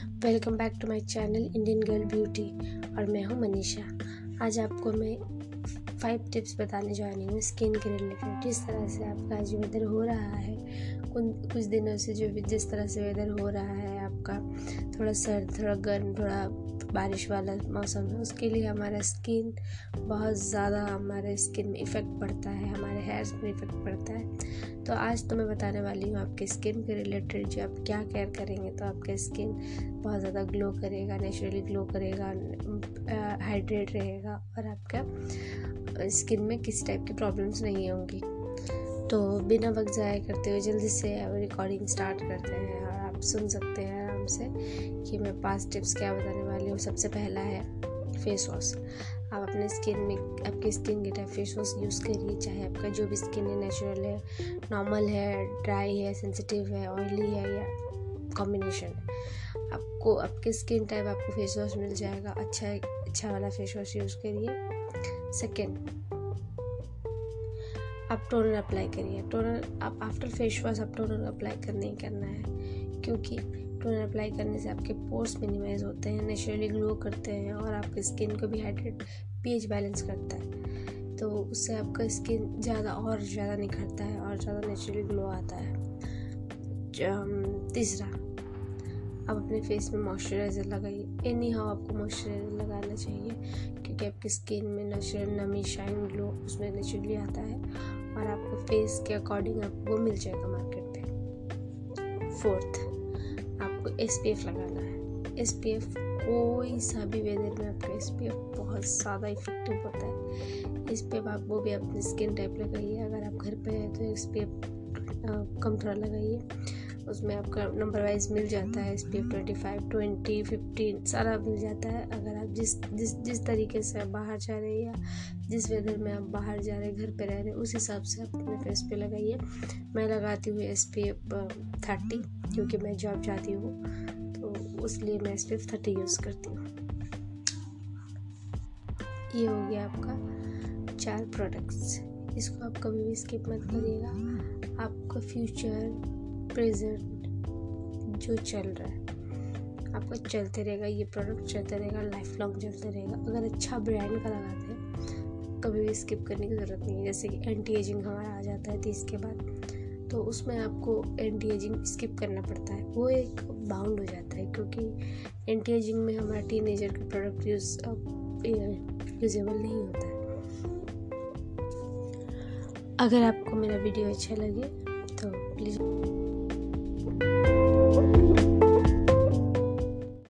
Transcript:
Welcome back to my channel Indian girl beauty और मैं हूँ मनीषा। आज आपको मैं फाइव टिप्स बताने जा रही हूँ स्किन के रिलेटेड जिस तरह से आपका जो वेदर हो रहा है उन कुछ दिनों से जो भी, जिस तरह से वेदर हो रहा है आपका, थोड़ा सर्द, थोड़ा गर्म, थोड़ा बारिश वाला मौसम है, उसके लिए हमारा स्किन बहुत ज़्यादा हमारे स्किन में इफ़ेक्ट पड़ता है, हमारे हेयर्स में इफ़ेक्ट पड़ता है? तो आज तो मैं बताने वाली हूँ आपके स्किन के रिलेटेड जो आप क्या केयर करेंगे तो आपका स्किन बहुत ज़्यादा ग्लो करेगा नेचुरली ग्लो करेगा हाइड्रेट रहेगा और आपका स्किन में किसी टाइप की प्रॉब्लम्स नहीं होंगी। तो बिना वक्त ज़ाया करते हुए जल्दी से रिकॉर्डिंग स्टार्ट करते हैं और आप सुन सकते हैं आराम से कि मैं पाँच टिप्स क्या बताने वाली हूँ। सबसे पहला है फेस वॉश। आप अपने स्किन में, आपकी स्किन के टाइप फेस वॉश यूज़ करिए, चाहे आपका जो भी स्किन है नेचुरल है नॉर्मल है ड्राई है सेंसिटिव है ऑयली है या कॉम्बिनेशन है। आपको, आपके स्किन टाइप आपको फेस वॉश मिल जाएगा। अच्छा अच्छा वाला फेस वॉश यूज़ करिए। सेकेंड आप टोनर अप्लाई करिए। टोनर आप आफ्टर फेस वॉश आप टोनर अप्लाई करना ही करना है, क्योंकि टोनर अप्लाई करने से आपके पोर्स मिनिमाइज होते हैं नेचुरली ग्लो करते हैं और आपकी स्किन को भी हाइड्रेट पीएच बैलेंस करता है। तो उससे आपका स्किन ज़्यादा और ज़्यादा निखरता है और ज़्यादा नेचुरली ग्लो आता है। तीसरा, आप अपने फेस में मॉइस्चराइज़र लगाइए। एनी हाउ आपको मॉइस्चराइज़र लगाना चाहिए, क्योंकि आपकी स्किन में नेचुरल नमी शाइन ग्लो उसमें नेचुरली आता है। और आपको फेस के अकॉर्डिंग आपको वो मिल जाएगा मार्केट पे। फोर्थ आपको एसपीएफ लगाना है। एसपीएफ कोई सा भी वेदर में आपका एस बहुत ज़्यादा इफ़ेक्टिव होता है। एस आप वो भी अपनी स्किन टाइप लगाइए। अगर आप घर पे हैं तो एस कम थोड़ा लगाइए। उसमें आपका नंबर वाइज मिल जाता है S twenty five twenty fifteen सारा मिल जाता है। अगर आप जिस जिस जिस तरीके से आप बाहर जा रहे हैं या जिस वेदर में आप बाहर जा रहे हैं, घर पे रह रहे हैं, उस हिसाब से आप अपने फेस पे लगाइए। मैं लगाती हूँ एस पी एफ़ थर्टी क्योंकि मैं जॉब जाती हूँ तो उसलिए मैं S P F thirty use करती हूँ। ये हो गया आपका चार प्रोडक्ट्स इसको आप कभी भी स्किप मत करिएगा। आपका फ्यूचर प्रेजेंट जो चल रहा है। आपका चलते रहेगा, ये प्रोडक्ट चलते रहेगा लाइफ लॉन्ग चलते रहेगा। अगर अच्छा ब्रांड का लगाते हैं, कभी भी स्किप करने की ज़रूरत नहीं है। जैसे कि एंटी एजिंग हमारा आ जाता है तीस के बाद तो उसमें आपको एंटी एजिंग स्किप करना पड़ता है। वो एक बाउंड हो जाता है, क्योंकि एंटी एजिंग में हमारा टीन एजर का प्रोडक्ट यूज़ यूजेबल नहीं होता है। अगर आपको मेरा वीडियो अच्छा लगे तो प्लीज़